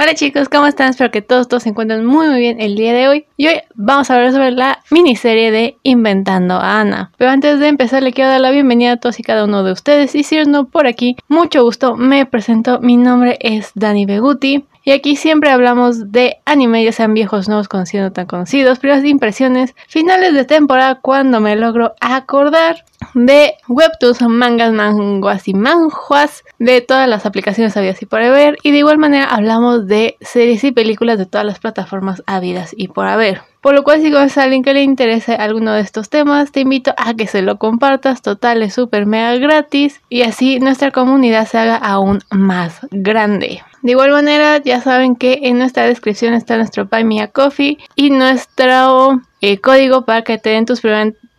Hola chicos, ¿cómo están? Espero que todos, se encuentren muy muy bien el día de hoy. Y hoy vamos a hablar sobre la miniserie de Inventando a Ana. Pero antes de empezar le quiero dar la bienvenida a todos y cada uno de ustedes. Y si no por aquí, mucho gusto, me presento. Mi nombre es Dani Beguti. Y aquí siempre hablamos de anime, ya sean viejos, nuevos, conocidos, tan conocidos, primeras impresiones, finales de temporada cuando me logro acordar de webtoons, mangas, manguas y manjuas de todas las aplicaciones habidas y por haber. Y de igual manera hablamos de series y películas de todas las plataformas habidas y por haber. Por lo cual si conoces a alguien que le interese alguno de estos temas, te invito a que se lo compartas, total es súper mega gratis y así nuestra comunidad se haga aún más grande. De igual manera, ya saben que en nuestra descripción está nuestro Buy Me Coffee y nuestro eh, código para que te den tus,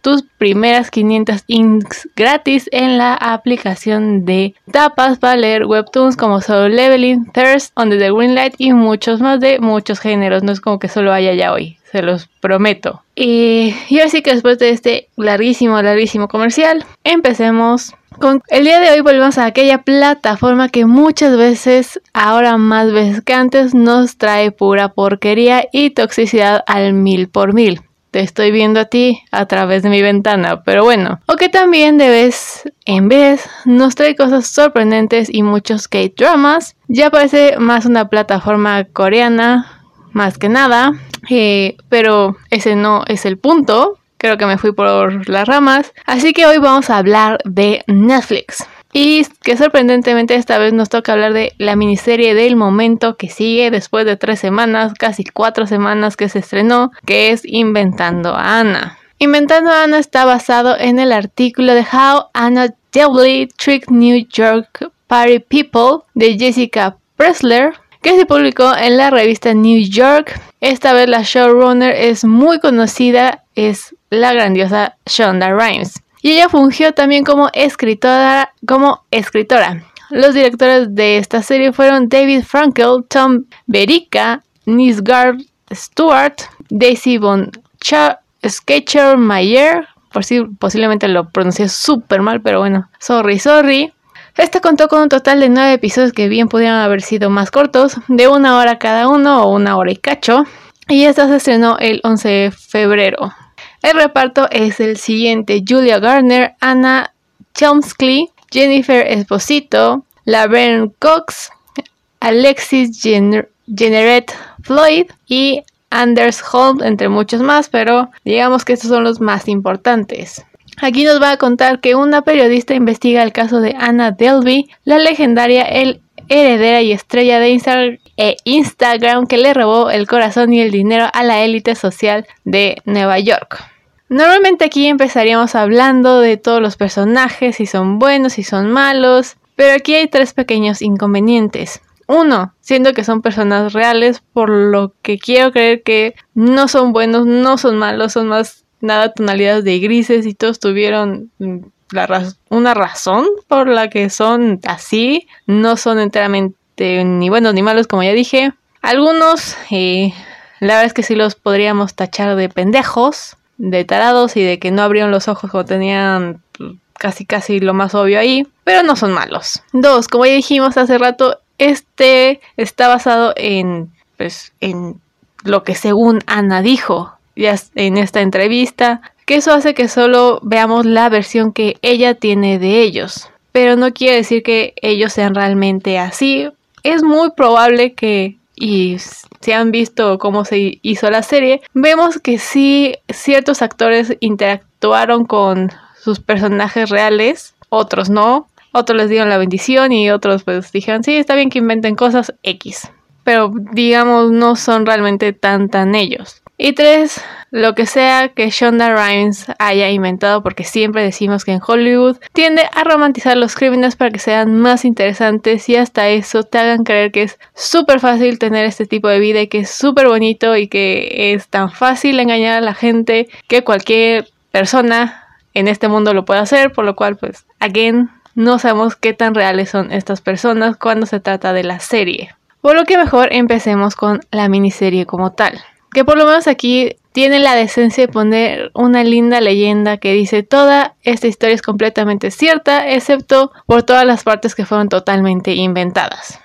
tus primeras 500 inks gratis en la aplicación de tapas para leer webtoons como Solo Leveling, Thirst, Under the Green Light y muchos más de muchos géneros. No es como que solo haya ya hoy, se los prometo. Y, y así que después de este larguísimo, larguísimo comercial, empecemos con el día de hoy volvemos a aquella plataforma que muchas veces, ahora más veces que antes, nos trae pura porquería y toxicidad al mil por mil. Te estoy viendo a ti a través de mi ventana, pero bueno. O que también de vez en vez nos trae cosas sorprendentes y muchos K-dramas. Ya parece más una plataforma coreana, más que nada. Eh, pero ese no es el punto. Creo que me fui por las ramas. Así que hoy vamos a hablar de Netflix. Y que sorprendentemente esta vez nos toca hablar de la miniserie del momento que sigue después de tres semanas, casi cuatro semanas que se estrenó, que es Inventando a Ana. Inventando a Ana está basado en el artículo de How Anna Devlin Tricked New York Party People de Jessica Pressler, que se publicó en la revista New York. Esta vez la showrunner es muy conocida, es la grandiosa Shonda Rhimes. Y ella fungió también como escritora, como escritora. Los directores de esta serie fueron David Frankel, Tom Berica, Nisgard Stewart, Daisy Von Sketcher Mayer, por si posiblemente lo pronuncié súper mal, pero bueno, sorry, sorry. Esta contó con un total de nueve episodios que bien pudieran haber sido más cortos, de una hora cada uno o una hora y cacho. Y esta se estrenó el 11 de febrero. El reparto es el siguiente: Julia Garner, Anna Chelmsky, Jennifer Esposito, Laverne Cox, Alexis Jeneret Floyd y Anders Holm, entre muchos más, pero digamos que estos son los más importantes. Aquí nos va a contar que una periodista investiga el caso de Anna Delvey, la legendaria heredera y estrella de e Instagram que le robó el corazón y el dinero a la élite social de Nueva York. Normalmente aquí empezaríamos hablando de todos los personajes, si son buenos, si son malos, pero aquí hay tres pequeños inconvenientes. Uno, siendo que son personas reales, por lo que quiero creer que no son buenos, no son malos, son más nada tonalidades de grises y todos tuvieron mm, una razón por la que son así, no son enteramente ni buenos ni malos como ya dije. Algunos, eh, la verdad es que sí los podríamos tachar de pendejos, de tarados y de que no abrieron los ojos cuando tenían pues, casi casi lo más obvio ahí, pero no son malos. Dos, como ya dijimos hace rato, este está basado en pues en lo que según Ana dijo ya en esta entrevista, que eso hace que solo veamos la versión que ella tiene de ellos, pero no quiere decir que ellos sean realmente así. Es muy probable que y si han visto cómo se hizo la serie, vemos que sí ciertos actores interactuaron con sus personajes reales, otros no, otros les dieron la bendición y otros pues dijeron, sí, está bien que inventen cosas X, pero digamos no son realmente tan tan ellos. Y tres, lo que sea que Shonda Rhimes haya inventado, porque siempre decimos que en Hollywood tiende a romantizar los crímenes para que sean más interesantes y hasta eso te hagan creer que es súper fácil tener este tipo de vida y que es súper bonito y que es tan fácil engañar a la gente que cualquier persona en este mundo lo puede hacer, por lo cual pues, again, no sabemos qué tan reales son estas personas cuando se trata de la serie. Por lo que mejor empecemos con la miniserie como tal que por lo menos aquí tiene la decencia de poner una linda leyenda que dice toda esta historia es completamente cierta, excepto por todas las partes que fueron totalmente inventadas.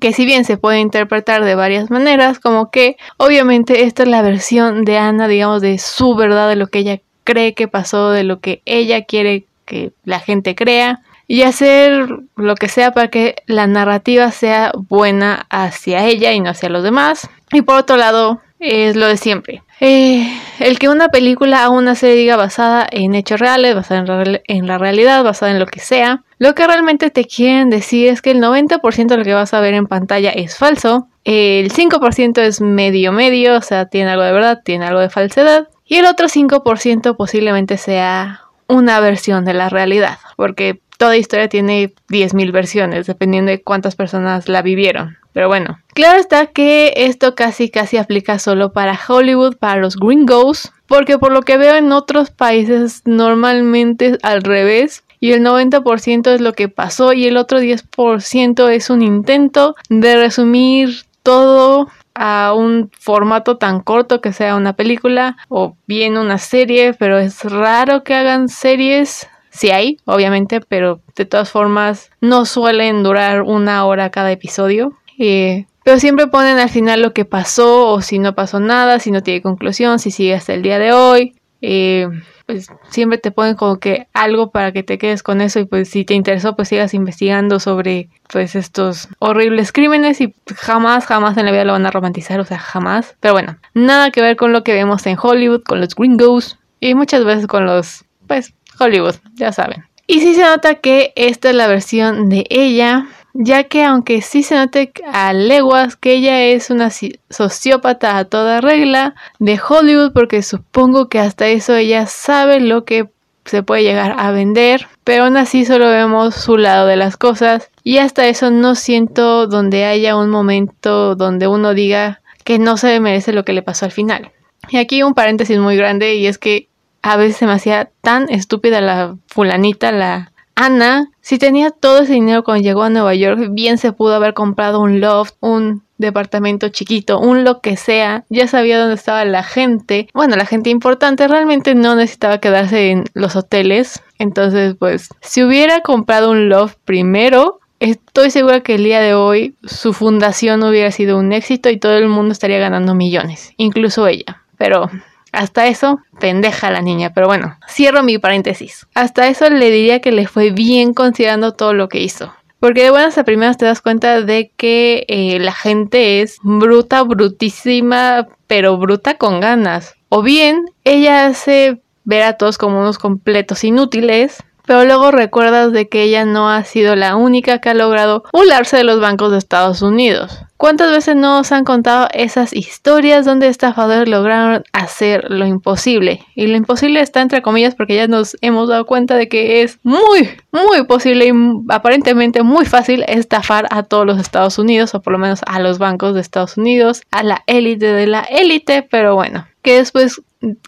que si bien se puede interpretar de varias maneras, como que obviamente esta es la versión de Ana, digamos, de su verdad, de lo que ella cree que pasó, de lo que ella quiere que la gente crea, y hacer lo que sea para que la narrativa sea buena hacia ella y no hacia los demás. Y por otro lado, es lo de siempre. Eh, el que una película o una serie diga basada en hechos reales, basada en, la realidad, basada en lo que sea, lo que realmente te quieren decir es que el 90% de lo que vas a ver en pantalla es falso, el 5% es medio medio, o sea, tiene algo de verdad, tiene algo de falsedad, y el otro 5% posiblemente sea una versión de la realidad, porque toda historia tiene 10.000 versiones, dependiendo de cuántas personas la vivieron. Pero bueno, claro está que esto casi casi aplica solo para Hollywood, para los gringos, porque por lo que veo en otros países normalmente al revés. Y el 90% es lo que pasó y el otro 10% es un intento de resumir todo a un formato tan corto que sea una película o bien una serie, pero es raro que hagan series. Sí hay, obviamente, pero de todas formas no suelen durar una hora cada episodio. Eh, pero siempre ponen al final lo que pasó o si no pasó nada, si no tiene conclusión, si sigue hasta el día de hoy. Eh, pues siempre te ponen como que algo para que te quedes con eso y pues si te interesó pues sigas investigando sobre pues estos horribles crímenes y jamás jamás en la vida lo van a romantizar, o sea, jamás. Pero bueno, nada que ver con lo que vemos en Hollywood, con los gringos y muchas veces con los pues Hollywood, ya saben. Y sí se nota que esta es la versión de ella, ya que aunque sí se note a leguas que ella es una sociópata a toda regla de Hollywood, porque supongo que hasta eso ella sabe lo que se puede llegar a vender, pero aún así solo vemos su lado de las cosas y hasta eso no siento donde haya un momento donde uno diga que no se merece lo que le pasó al final. Y aquí un paréntesis muy grande y es que a veces se me hacía tan estúpida la fulanita, la Ana, si tenía todo ese dinero cuando llegó a Nueva York, bien se pudo haber comprado un loft, un departamento chiquito, un lo que sea, ya sabía dónde estaba la gente. Bueno, la gente importante realmente no necesitaba quedarse en los hoteles. Entonces, pues, si hubiera comprado un loft primero, estoy segura que el día de hoy su fundación hubiera sido un éxito y todo el mundo estaría ganando millones, incluso ella. Pero hasta eso, pendeja la niña, pero bueno, cierro mi paréntesis. Hasta eso le diría que le fue bien considerando todo lo que hizo. Porque de buenas a primeras te das cuenta de que eh, la gente es bruta, brutísima, pero bruta con ganas. O bien, ella hace ver a todos como unos completos inútiles, pero luego recuerdas de que ella no ha sido la única que ha logrado burlarse de los bancos de Estados Unidos. ¿Cuántas veces nos han contado esas historias donde estafadores lograron hacer lo imposible? Y lo imposible está entre comillas porque ya nos hemos dado cuenta de que es muy, muy posible y aparentemente muy fácil estafar a todos los Estados Unidos o por lo menos a los bancos de Estados Unidos, a la élite de la élite, pero bueno, que después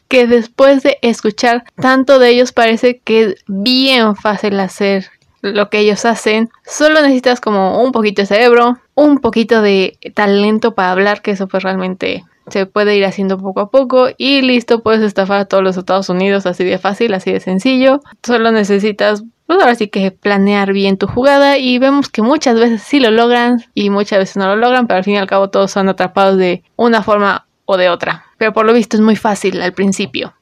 que después de escuchar tanto de ellos parece que es bien fácil hacer lo que ellos hacen. Solo necesitas como un poquito de cerebro, un poquito de talento para hablar, que eso pues realmente se puede ir haciendo poco a poco y listo, puedes estafar a todos los Estados Unidos así de fácil, así de sencillo. Solo necesitas, pues ahora sí que planear bien tu jugada y vemos que muchas veces sí lo logran y muchas veces no lo logran, pero al fin y al cabo todos son atrapados de una forma o de otra. Pero por lo visto es muy fácil al principio.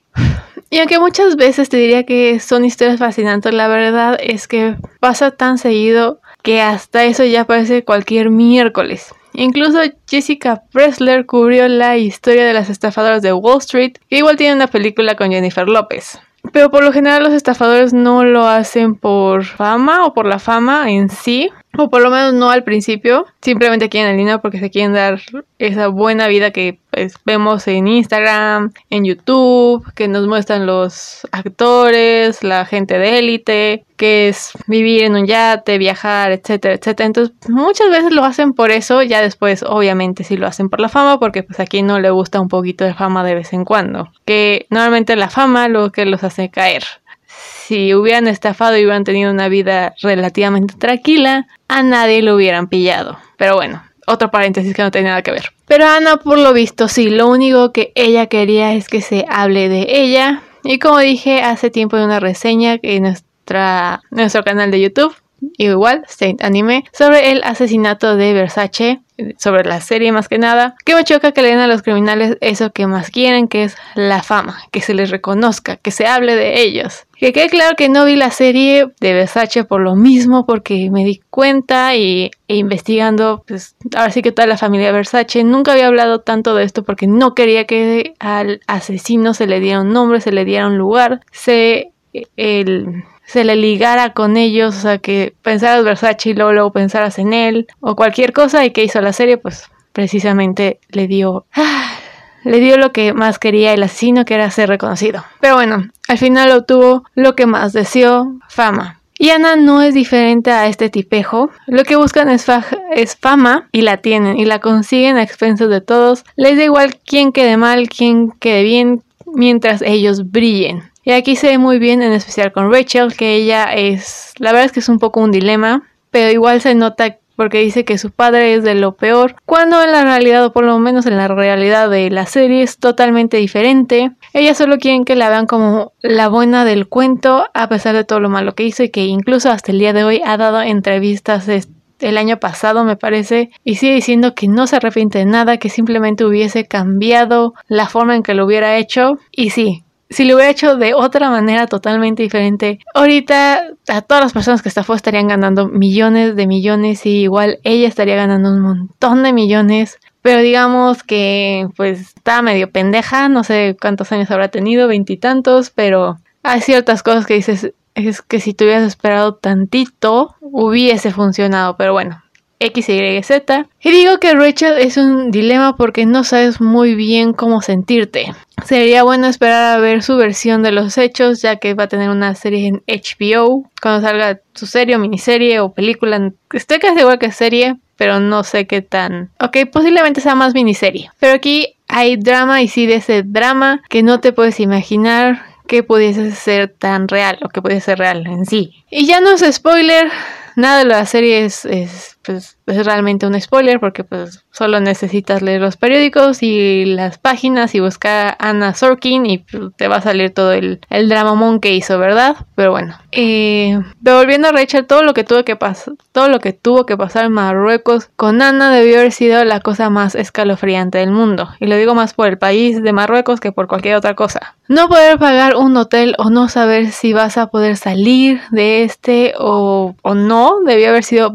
Y aunque muchas veces te diría que son historias fascinantes, la verdad es que pasa tan seguido que hasta eso ya parece cualquier miércoles. Incluso Jessica Pressler cubrió la historia de las estafadoras de Wall Street, que igual tiene una película con Jennifer López. Pero por lo general los estafadores no lo hacen por fama o por la fama en sí, o por lo menos no al principio, simplemente quieren el dinero porque se quieren dar esa buena vida que pues, vemos en Instagram, en YouTube, que nos muestran los actores, la gente de élite, que es vivir en un yate, viajar, etcétera, etcétera. Entonces, muchas veces lo hacen por eso, ya después obviamente sí lo hacen por la fama, porque pues aquí no le gusta un poquito de fama de vez en cuando, que normalmente la fama lo que los hace caer si hubieran estafado y hubieran tenido una vida relativamente tranquila, a nadie lo hubieran pillado. Pero bueno, otro paréntesis que no tiene nada que ver. Pero Ana, por lo visto, sí, lo único que ella quería es que se hable de ella. Y como dije hace tiempo en una reseña en nuestra, nuestro canal de YouTube, igual, Saint Anime, sobre el asesinato de Versace, sobre la serie más que nada, que me choca que le den a los criminales eso que más quieren, que es la fama, que se les reconozca, que se hable de ellos. Que quede claro que no vi la serie de Versace por lo mismo, porque me di cuenta y e investigando, pues ahora sí que toda la familia Versace, nunca había hablado tanto de esto porque no quería que al asesino se le diera un nombre, se le diera un lugar, se, el, se le ligara con ellos, o sea, que pensaras Versace y luego, pensaras en él, o cualquier cosa, y que hizo la serie, pues precisamente le dio... le dio lo que más quería el asesino, que era ser reconocido. Pero bueno, al final obtuvo lo que más deseó, fama. Y Ana no es diferente a este tipejo. Lo que buscan es, es, fama y la tienen y la consiguen a expensas de todos. Les da igual quién quede mal, quién quede bien, mientras ellos brillen. Y aquí se ve muy bien, en especial con Rachel, que ella es, la verdad es que es un poco un dilema, pero igual se nota porque dice que su padre es de lo peor, cuando en la realidad, o por lo menos en la realidad de la serie, es totalmente diferente. Ella solo quieren que la vean como la buena del cuento, a pesar de todo lo malo que hizo y que incluso hasta el día de hoy ha dado entrevistas el año pasado me parece y sigue diciendo que no se arrepiente de nada, que simplemente hubiese cambiado la forma en que lo hubiera hecho y sí, si lo hubiera hecho de otra manera totalmente diferente, ahorita a todas las personas que estafó estarían ganando millones de millones y igual ella estaría ganando un montón de millones. Pero digamos que pues estaba medio pendeja, no sé cuántos años habrá tenido, veintitantos, pero hay ciertas cosas que dices, es que si te hubieras esperado tantito, hubiese funcionado, pero bueno, X, Y, Z. Y digo que Rachel es un dilema porque no sabes muy bien cómo sentirte. Sería bueno esperar a ver su versión de los hechos, ya que va a tener una serie en HBO. Cuando salga su serie o miniserie o película, estoy casi igual que serie, pero no sé qué tan. Ok, posiblemente sea más miniserie. Pero aquí hay drama y sí de ese drama que no te puedes imaginar que pudiese ser tan real o que pudiese ser real en sí. Y ya no es spoiler, nada de la serie es, pues, es realmente un spoiler porque pues solo necesitas leer los periódicos y las páginas y buscar a Anna Sorkin y pues, te va a salir todo el, el dramamón que hizo, ¿verdad? Pero bueno. Eh, volviendo a Rachel, todo lo que tuvo que pasar, todo lo que tuvo que pasar en Marruecos con Ana debió haber sido la cosa más escalofriante del mundo. Y lo digo más por el país de Marruecos que por cualquier otra cosa. No poder pagar un hotel o no saber si vas a poder salir de este o, o no debió haber sido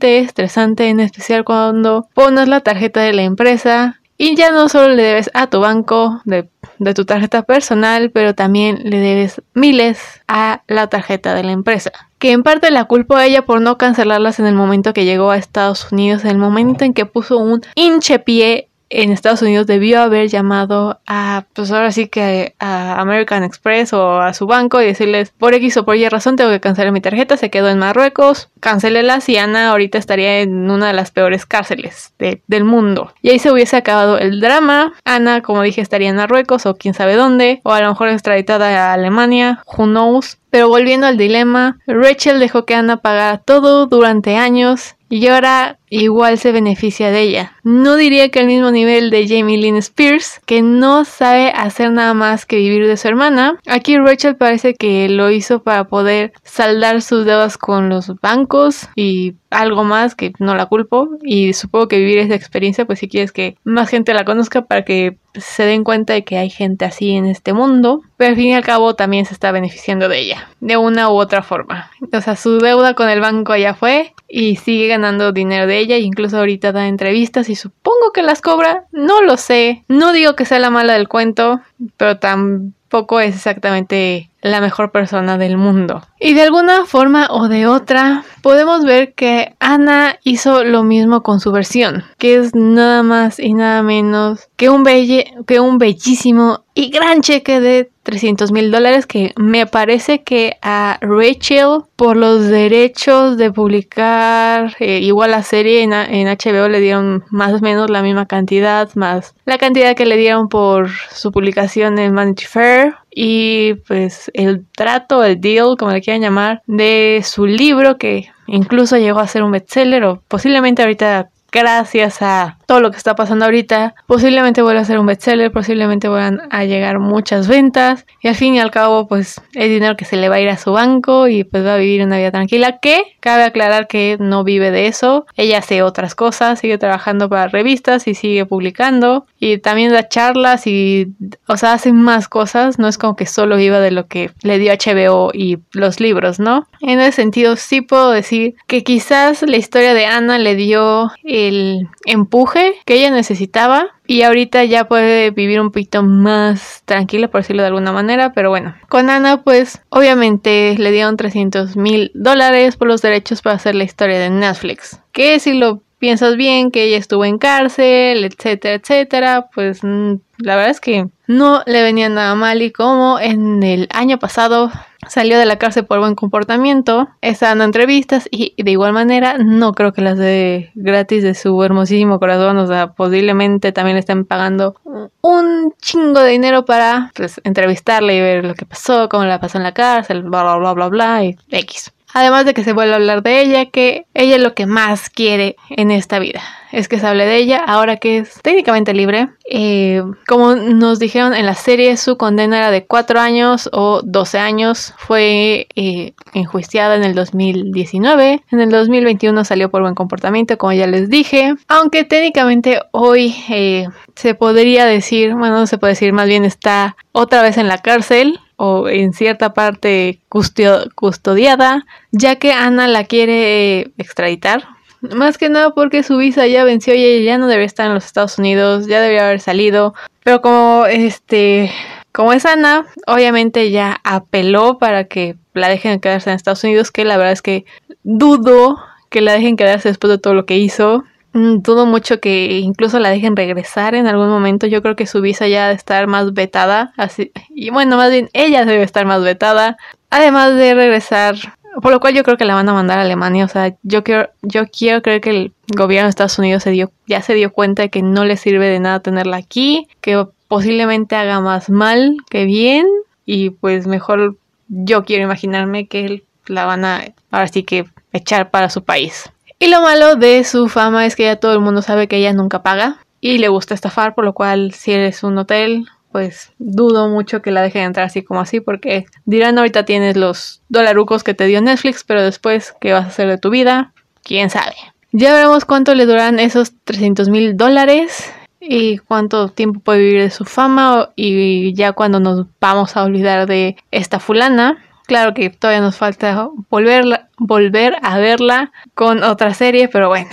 estresante, en especial cuando pones la tarjeta de la empresa y ya no solo le debes a tu banco de, de, tu tarjeta personal, pero también le debes miles a la tarjeta de la empresa. Que en parte la culpo a ella por no cancelarlas en el momento que llegó a Estados Unidos, en el momento en que puso un hinche pie en Estados Unidos debió haber llamado a, pues ahora sí que a American Express o a su banco y decirles, por X o por Y razón tengo que cancelar mi tarjeta, se quedó en Marruecos, cancélela y Ana ahorita estaría en una de las peores cárceles del mundo. Y ahí se hubiese acabado el drama. Ana, como dije, estaría en Marruecos o quién sabe dónde, o a lo mejor extraditada a Alemania, who knows. Pero volviendo al dilema, Rachel dejó que Ana pagara todo durante años y ahora igual se beneficia de ella. No diría que al mismo nivel de Jamie Lynn Spears, que no sabe hacer nada más que vivir de su hermana. Aquí Rachel parece que lo hizo para poder saldar sus deudas con los bancos y algo más que no la culpo y supongo que vivir esa experiencia pues si quieres que más gente la conozca para que se den cuenta de que hay gente así en este mundo pero al fin y al cabo también se está beneficiando de ella de una u otra forma. O sea su deuda con el banco ya fue y sigue ganando dinero de ella incluso ahorita da entrevistas y supongo que las cobra no lo sé. No digo que sea la mala del cuento pero tampoco es exactamente la mejor persona del mundo. Y de alguna forma o de otra, podemos ver que Ana hizo lo mismo con su versión, que es nada más y nada menos que un, belle, que un bellísimo y gran cheque de 300 mil dólares que me parece que a Rachel por los derechos de publicar eh, igual la serie en, en, HBO le dieron más o menos la misma cantidad más la cantidad que le dieron por su publicación en Vanity Fair y pues el trato, el deal, como le quieran llamar, de su libro que incluso llegó a ser un bestseller o posiblemente ahorita gracias a todo lo que está pasando ahorita, posiblemente vuelva a ser un bestseller, posiblemente vuelvan a llegar muchas ventas y al fin y al cabo pues es dinero que se le va a ir a su banco y pues va a vivir una vida tranquila que cabe aclarar que no vive de eso, ella hace otras cosas, sigue trabajando para revistas y sigue publicando y también da charlas y o sea hace más cosas, no es como que solo viva de lo que le dio HBO y los libros, ¿no? En ese sentido sí puedo decir que quizás la historia de Ana le dio el empuje que ella necesitaba y ahorita ya puede vivir un poquito más tranquila, por decirlo de alguna manera. Pero bueno, con Ana, pues obviamente le dieron 300 mil dólares por los derechos para hacer la historia de Netflix. Que si lo piensas bien, que ella estuvo en cárcel, etcétera, etcétera, pues mm, la verdad es que no le venía nada mal. Y como en el año pasado salió de la cárcel por buen comportamiento, está dando entrevistas y de igual manera no creo que las de gratis de su hermosísimo corazón, o sea, posiblemente también le estén pagando un chingo de dinero para pues entrevistarle y ver lo que pasó, cómo la pasó en la cárcel, bla bla bla bla bla y X. Además de que se vuelve a hablar de ella, que ella es lo que más quiere en esta vida. Es que se hable de ella ahora que es técnicamente libre. Eh, como nos dijeron en la serie, su condena era de 4 años o 12 años. Fue eh, enjuiciada en el 2019. En el 2021 salió por buen comportamiento, como ya les dije. Aunque técnicamente hoy eh, se podría decir, bueno, no se puede decir, más bien está otra vez en la cárcel o en cierta parte custodiada, ya que Ana la quiere extraditar. Más que nada porque su visa ya venció y ella ya no debería estar en los Estados Unidos, ya debería haber salido. Pero como este, como es Ana, obviamente ya apeló para que la dejen quedarse en Estados Unidos, que la verdad es que dudo que la dejen quedarse después de todo lo que hizo. Mm, dudo mucho que incluso la dejen regresar en algún momento. Yo creo que su visa ya debe estar más vetada. Así, y bueno, más bien ella debe estar más vetada. Además de regresar. Por lo cual yo creo que la van a mandar a Alemania. O sea, yo quiero, yo quiero creer que el gobierno de Estados Unidos se dio, ya se dio cuenta de que no le sirve de nada tenerla aquí. Que posiblemente haga más mal que bien. Y pues mejor yo quiero imaginarme que la van a ahora sí que echar para su país. Y lo malo de su fama es que ya todo el mundo sabe que ella nunca paga y le gusta estafar, por lo cual si eres un hotel, pues dudo mucho que la dejen entrar así como así, porque dirán ahorita tienes los dolarucos que te dio Netflix, pero después, ¿qué vas a hacer de tu vida? ¿Quién sabe? Ya veremos cuánto le duran esos 300 mil dólares y cuánto tiempo puede vivir de su fama y ya cuando nos vamos a olvidar de esta fulana. Claro que todavía nos falta volverla, volver a verla con otra serie, pero bueno,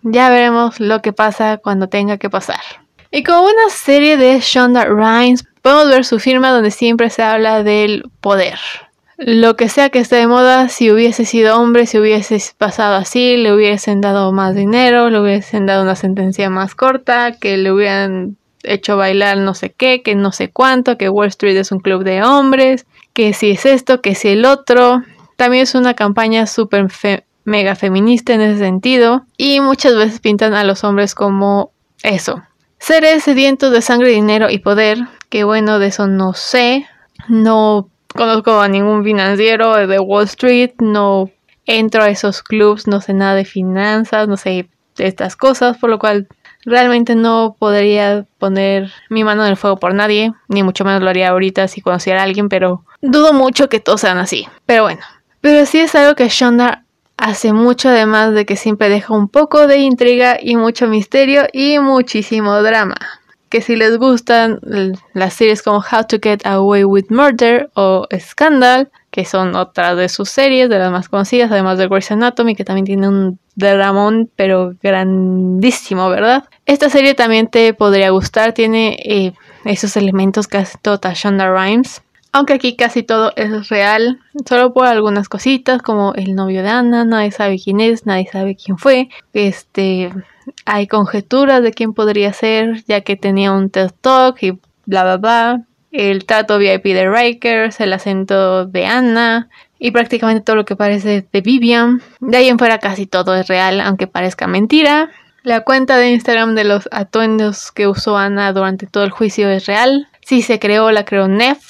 ya veremos lo que pasa cuando tenga que pasar. Y como una serie de Shonda Rhimes, podemos ver su firma donde siempre se habla del poder. Lo que sea que esté de moda, si hubiese sido hombre, si hubiese pasado así, le hubiesen dado más dinero, le hubiesen dado una sentencia más corta, que le hubieran hecho bailar no sé qué, que no sé cuánto, que Wall Street es un club de hombres, que si es esto, que si el otro. También es una campaña súper mega feminista en ese sentido y muchas veces pintan a los hombres como eso. Seres sedientos de sangre, dinero y poder, que bueno, de eso no sé. No conozco a ningún financiero de Wall Street, no entro a esos clubs, no sé nada de finanzas, no sé de estas cosas, por lo cual realmente no podría poner mi mano en el fuego por nadie, ni mucho menos lo haría ahorita si conociera a alguien, pero dudo mucho que todos sean así. Pero bueno, pero sí es algo que Shonda hace mucho, además de que siempre deja un poco de intriga y mucho misterio y muchísimo drama. Que si les gustan las series como How to Get Away with Murder o Scandal, que son otras de sus series, de las más conocidas, además de Grey's Anatomy, que también tiene un dramón, pero grandísimo, ¿verdad? Esta serie también te podría gustar, tiene eh, esos elementos que hace toda Shonda Rhimes. Aunque aquí casi todo es real, solo por algunas cositas como el novio de Ana, nadie sabe quién es, nadie sabe quién fue. Este, hay conjeturas de quién podría ser, ya que tenía un TED Talk y bla bla bla. El trato VIP de Rikers, el acento de Ana y prácticamente todo lo que parece de Vivian. De ahí en fuera casi todo es real, aunque parezca mentira. La cuenta de Instagram de los atuendos que usó Ana durante todo el juicio es real. Si se creó, la creó Neff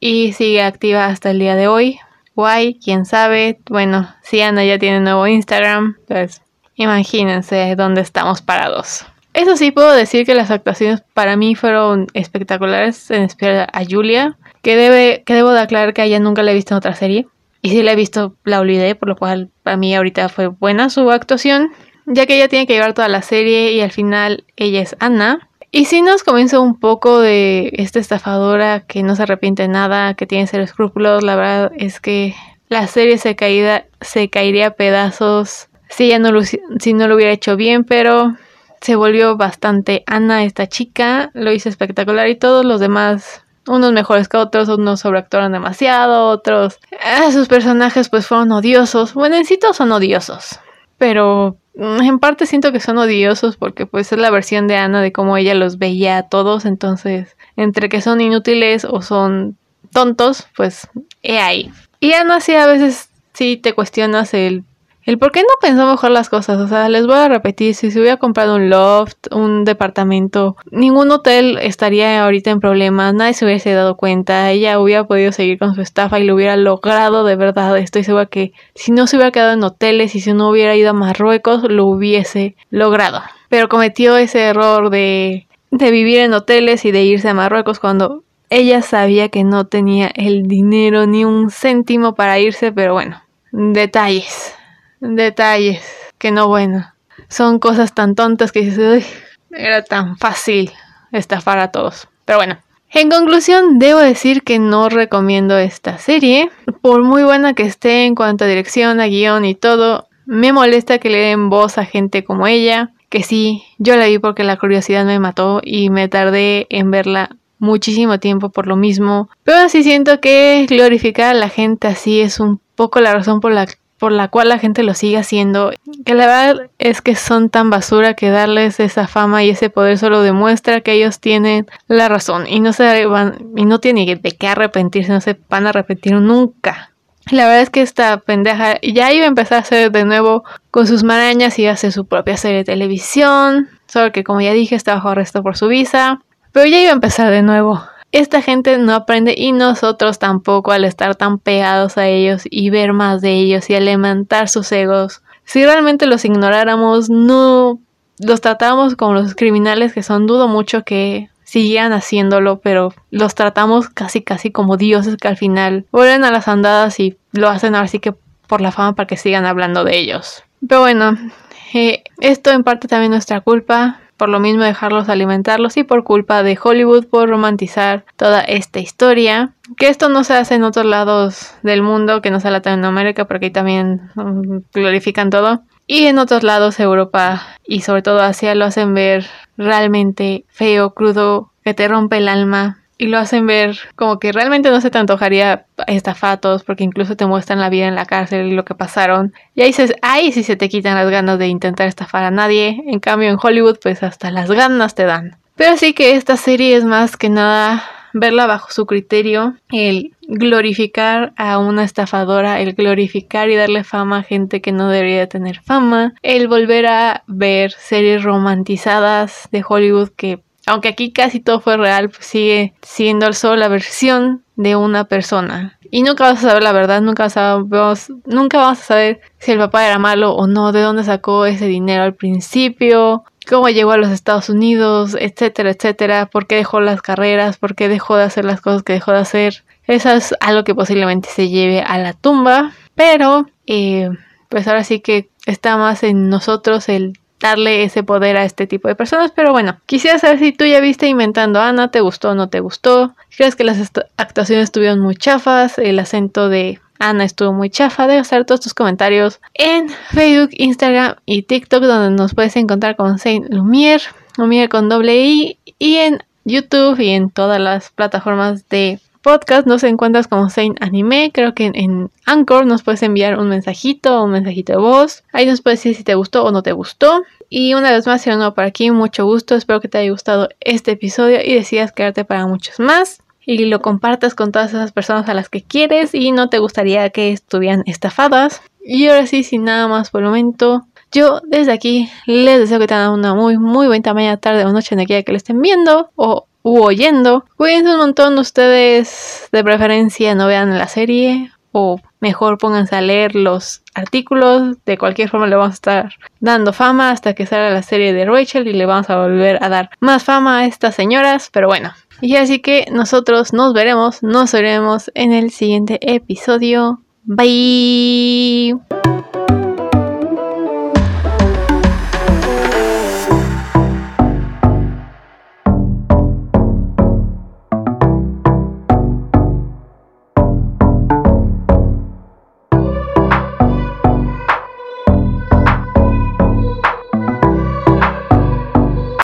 y sigue activa hasta el día de hoy. Guay, quién sabe. Bueno, si Ana ya tiene nuevo Instagram, pues imagínense dónde estamos parados. Eso sí, puedo decir que las actuaciones para mí fueron espectaculares, en especial a Julia, que, debe, que debo de aclarar que a ella nunca la he visto en otra serie. Y si la he visto, la olvidé, por lo cual para mí ahorita fue buena su actuación, ya que ella tiene que llevar toda la serie y al final ella es Anna. Y si nos comienza un poco de esta estafadora que no se arrepiente de nada, que tiene cero escrúpulos, la verdad es que la serie se, caída, se caería a pedazos si, ella no lo, si no lo hubiera hecho bien, pero se volvió bastante Ana esta chica, lo hizo espectacular y todos los demás unos mejores que otros, unos sobreactuaron demasiado, otros... Ah, sus personajes pues fueron odiosos. Bueno, sí son odiosos. Pero mm, en parte siento que son odiosos porque pues es la versión de Ana de cómo ella los veía a todos. Entonces, entre que son inútiles o son tontos, pues he ahí. Y Ana sí a veces sí te cuestionas el el por qué no pensó mejor las cosas, o sea, les voy a repetir, si se hubiera comprado un loft, un departamento, ningún hotel estaría ahorita en problemas, nadie se hubiese dado cuenta, ella hubiera podido seguir con su estafa y lo hubiera logrado de verdad, estoy segura que si no se hubiera quedado en hoteles y si no hubiera ido a Marruecos, lo hubiese logrado. Pero cometió ese error de, de vivir en hoteles y de irse a Marruecos cuando ella sabía que no tenía el dinero ni un céntimo para irse, pero bueno, detalles detalles que no bueno. Son cosas tan tontas que dices, era tan fácil estafar a todos. Pero bueno, en conclusión, debo decir que no recomiendo esta serie. Por muy buena que esté en cuanto a dirección, a guion y todo, me molesta que le den voz a gente como ella. Que sí, yo la vi porque la curiosidad me mató y me tardé en verla muchísimo tiempo por lo mismo. Pero sí siento que glorificar a la gente así es un poco la razón por la por la cual la gente lo sigue haciendo, que la verdad es que son tan basura que darles esa fama y ese poder solo demuestra que ellos tienen la razón y no se van y no tienen de qué arrepentirse, no se van a arrepentir nunca. La verdad es que esta pendeja ya iba a empezar a hacer de nuevo con sus marañas y hacer su propia serie de televisión, solo que como ya dije está bajo arresto por su visa, pero ya iba a empezar de nuevo esta gente no aprende y nosotros tampoco al estar tan pegados a ellos y ver más de ellos y alimentar sus egos. Si realmente los ignoráramos, no los tratamos como los criminales que son, dudo mucho que siguieran haciéndolo, pero los tratamos casi casi como dioses que al final vuelven a las andadas y lo hacen ahora sí que por la fama para que sigan hablando de ellos. Pero bueno, eh, esto en parte también nuestra culpa por lo mismo dejarlos alimentarlos y por culpa de Hollywood por romantizar toda esta historia. Que esto no se hace en otros lados del mundo, que no sea Latinoamérica, porque ahí también mm, glorifican todo. Y en otros lados, Europa y sobre todo Asia, lo hacen ver realmente feo, crudo, que te rompe el alma y lo hacen ver como que realmente no se te antojaría estafatos porque incluso te muestran la vida en la cárcel y lo que pasaron. Y ahí, se, ahí sí se te quitan las ganas de intentar estafar a nadie. En cambio en Hollywood pues hasta las ganas te dan. Pero sí que esta serie es más que nada verla bajo su criterio, el glorificar a una estafadora, el glorificar y darle fama a gente que no debería tener fama, el volver a ver series romantizadas de Hollywood que aunque aquí casi todo fue real, pues sigue siendo solo la versión de una persona. Y nunca vas a saber la verdad, nunca, sabemos, nunca vamos a saber si el papá era malo o no, de dónde sacó ese dinero al principio, cómo llegó a los Estados Unidos, etcétera, etcétera, por qué dejó las carreras, por qué dejó de hacer las cosas que dejó de hacer. Eso es algo que posiblemente se lleve a la tumba, pero eh, pues ahora sí que está más en nosotros el darle ese poder a este tipo de personas. Pero bueno, quisiera saber si tú ya viste Inventando Ana, ¿te gustó o no te gustó? ¿Crees que las actuaciones estuvieron muy chafas? El acento de Ana estuvo muy chafa. De hacer todos tus comentarios en Facebook, Instagram y TikTok, donde nos puedes encontrar con Saint Lumiere, Lumiere con doble I, y en YouTube y en todas las plataformas de podcast nos encuentras como Saint Anime. Creo que en, Anchor nos puedes enviar un mensajito o un mensajito de voz. Ahí nos puedes decir si te gustó o no te gustó. Y una vez más, si no por aquí, mucho gusto. Espero que te haya gustado este episodio y decidas quedarte para muchos más. Y lo compartas con todas esas personas a las que quieres y no te gustaría que estuvieran estafadas. Y ahora sí, sin nada más por el momento, yo desde aquí les deseo que tengan una muy, muy buena mañana, tarde o noche en aquella que lo estén viendo o u oyendo. Cuídense un montón ustedes, de preferencia no vean la serie o mejor pónganse a leer los artículos. De cualquier forma le vamos a estar dando fama hasta que salga la serie de Rachel y le vamos a volver a dar más fama a estas señoras. Pero bueno, y así que nosotros nos veremos, nos veremos en el siguiente episodio. Bye.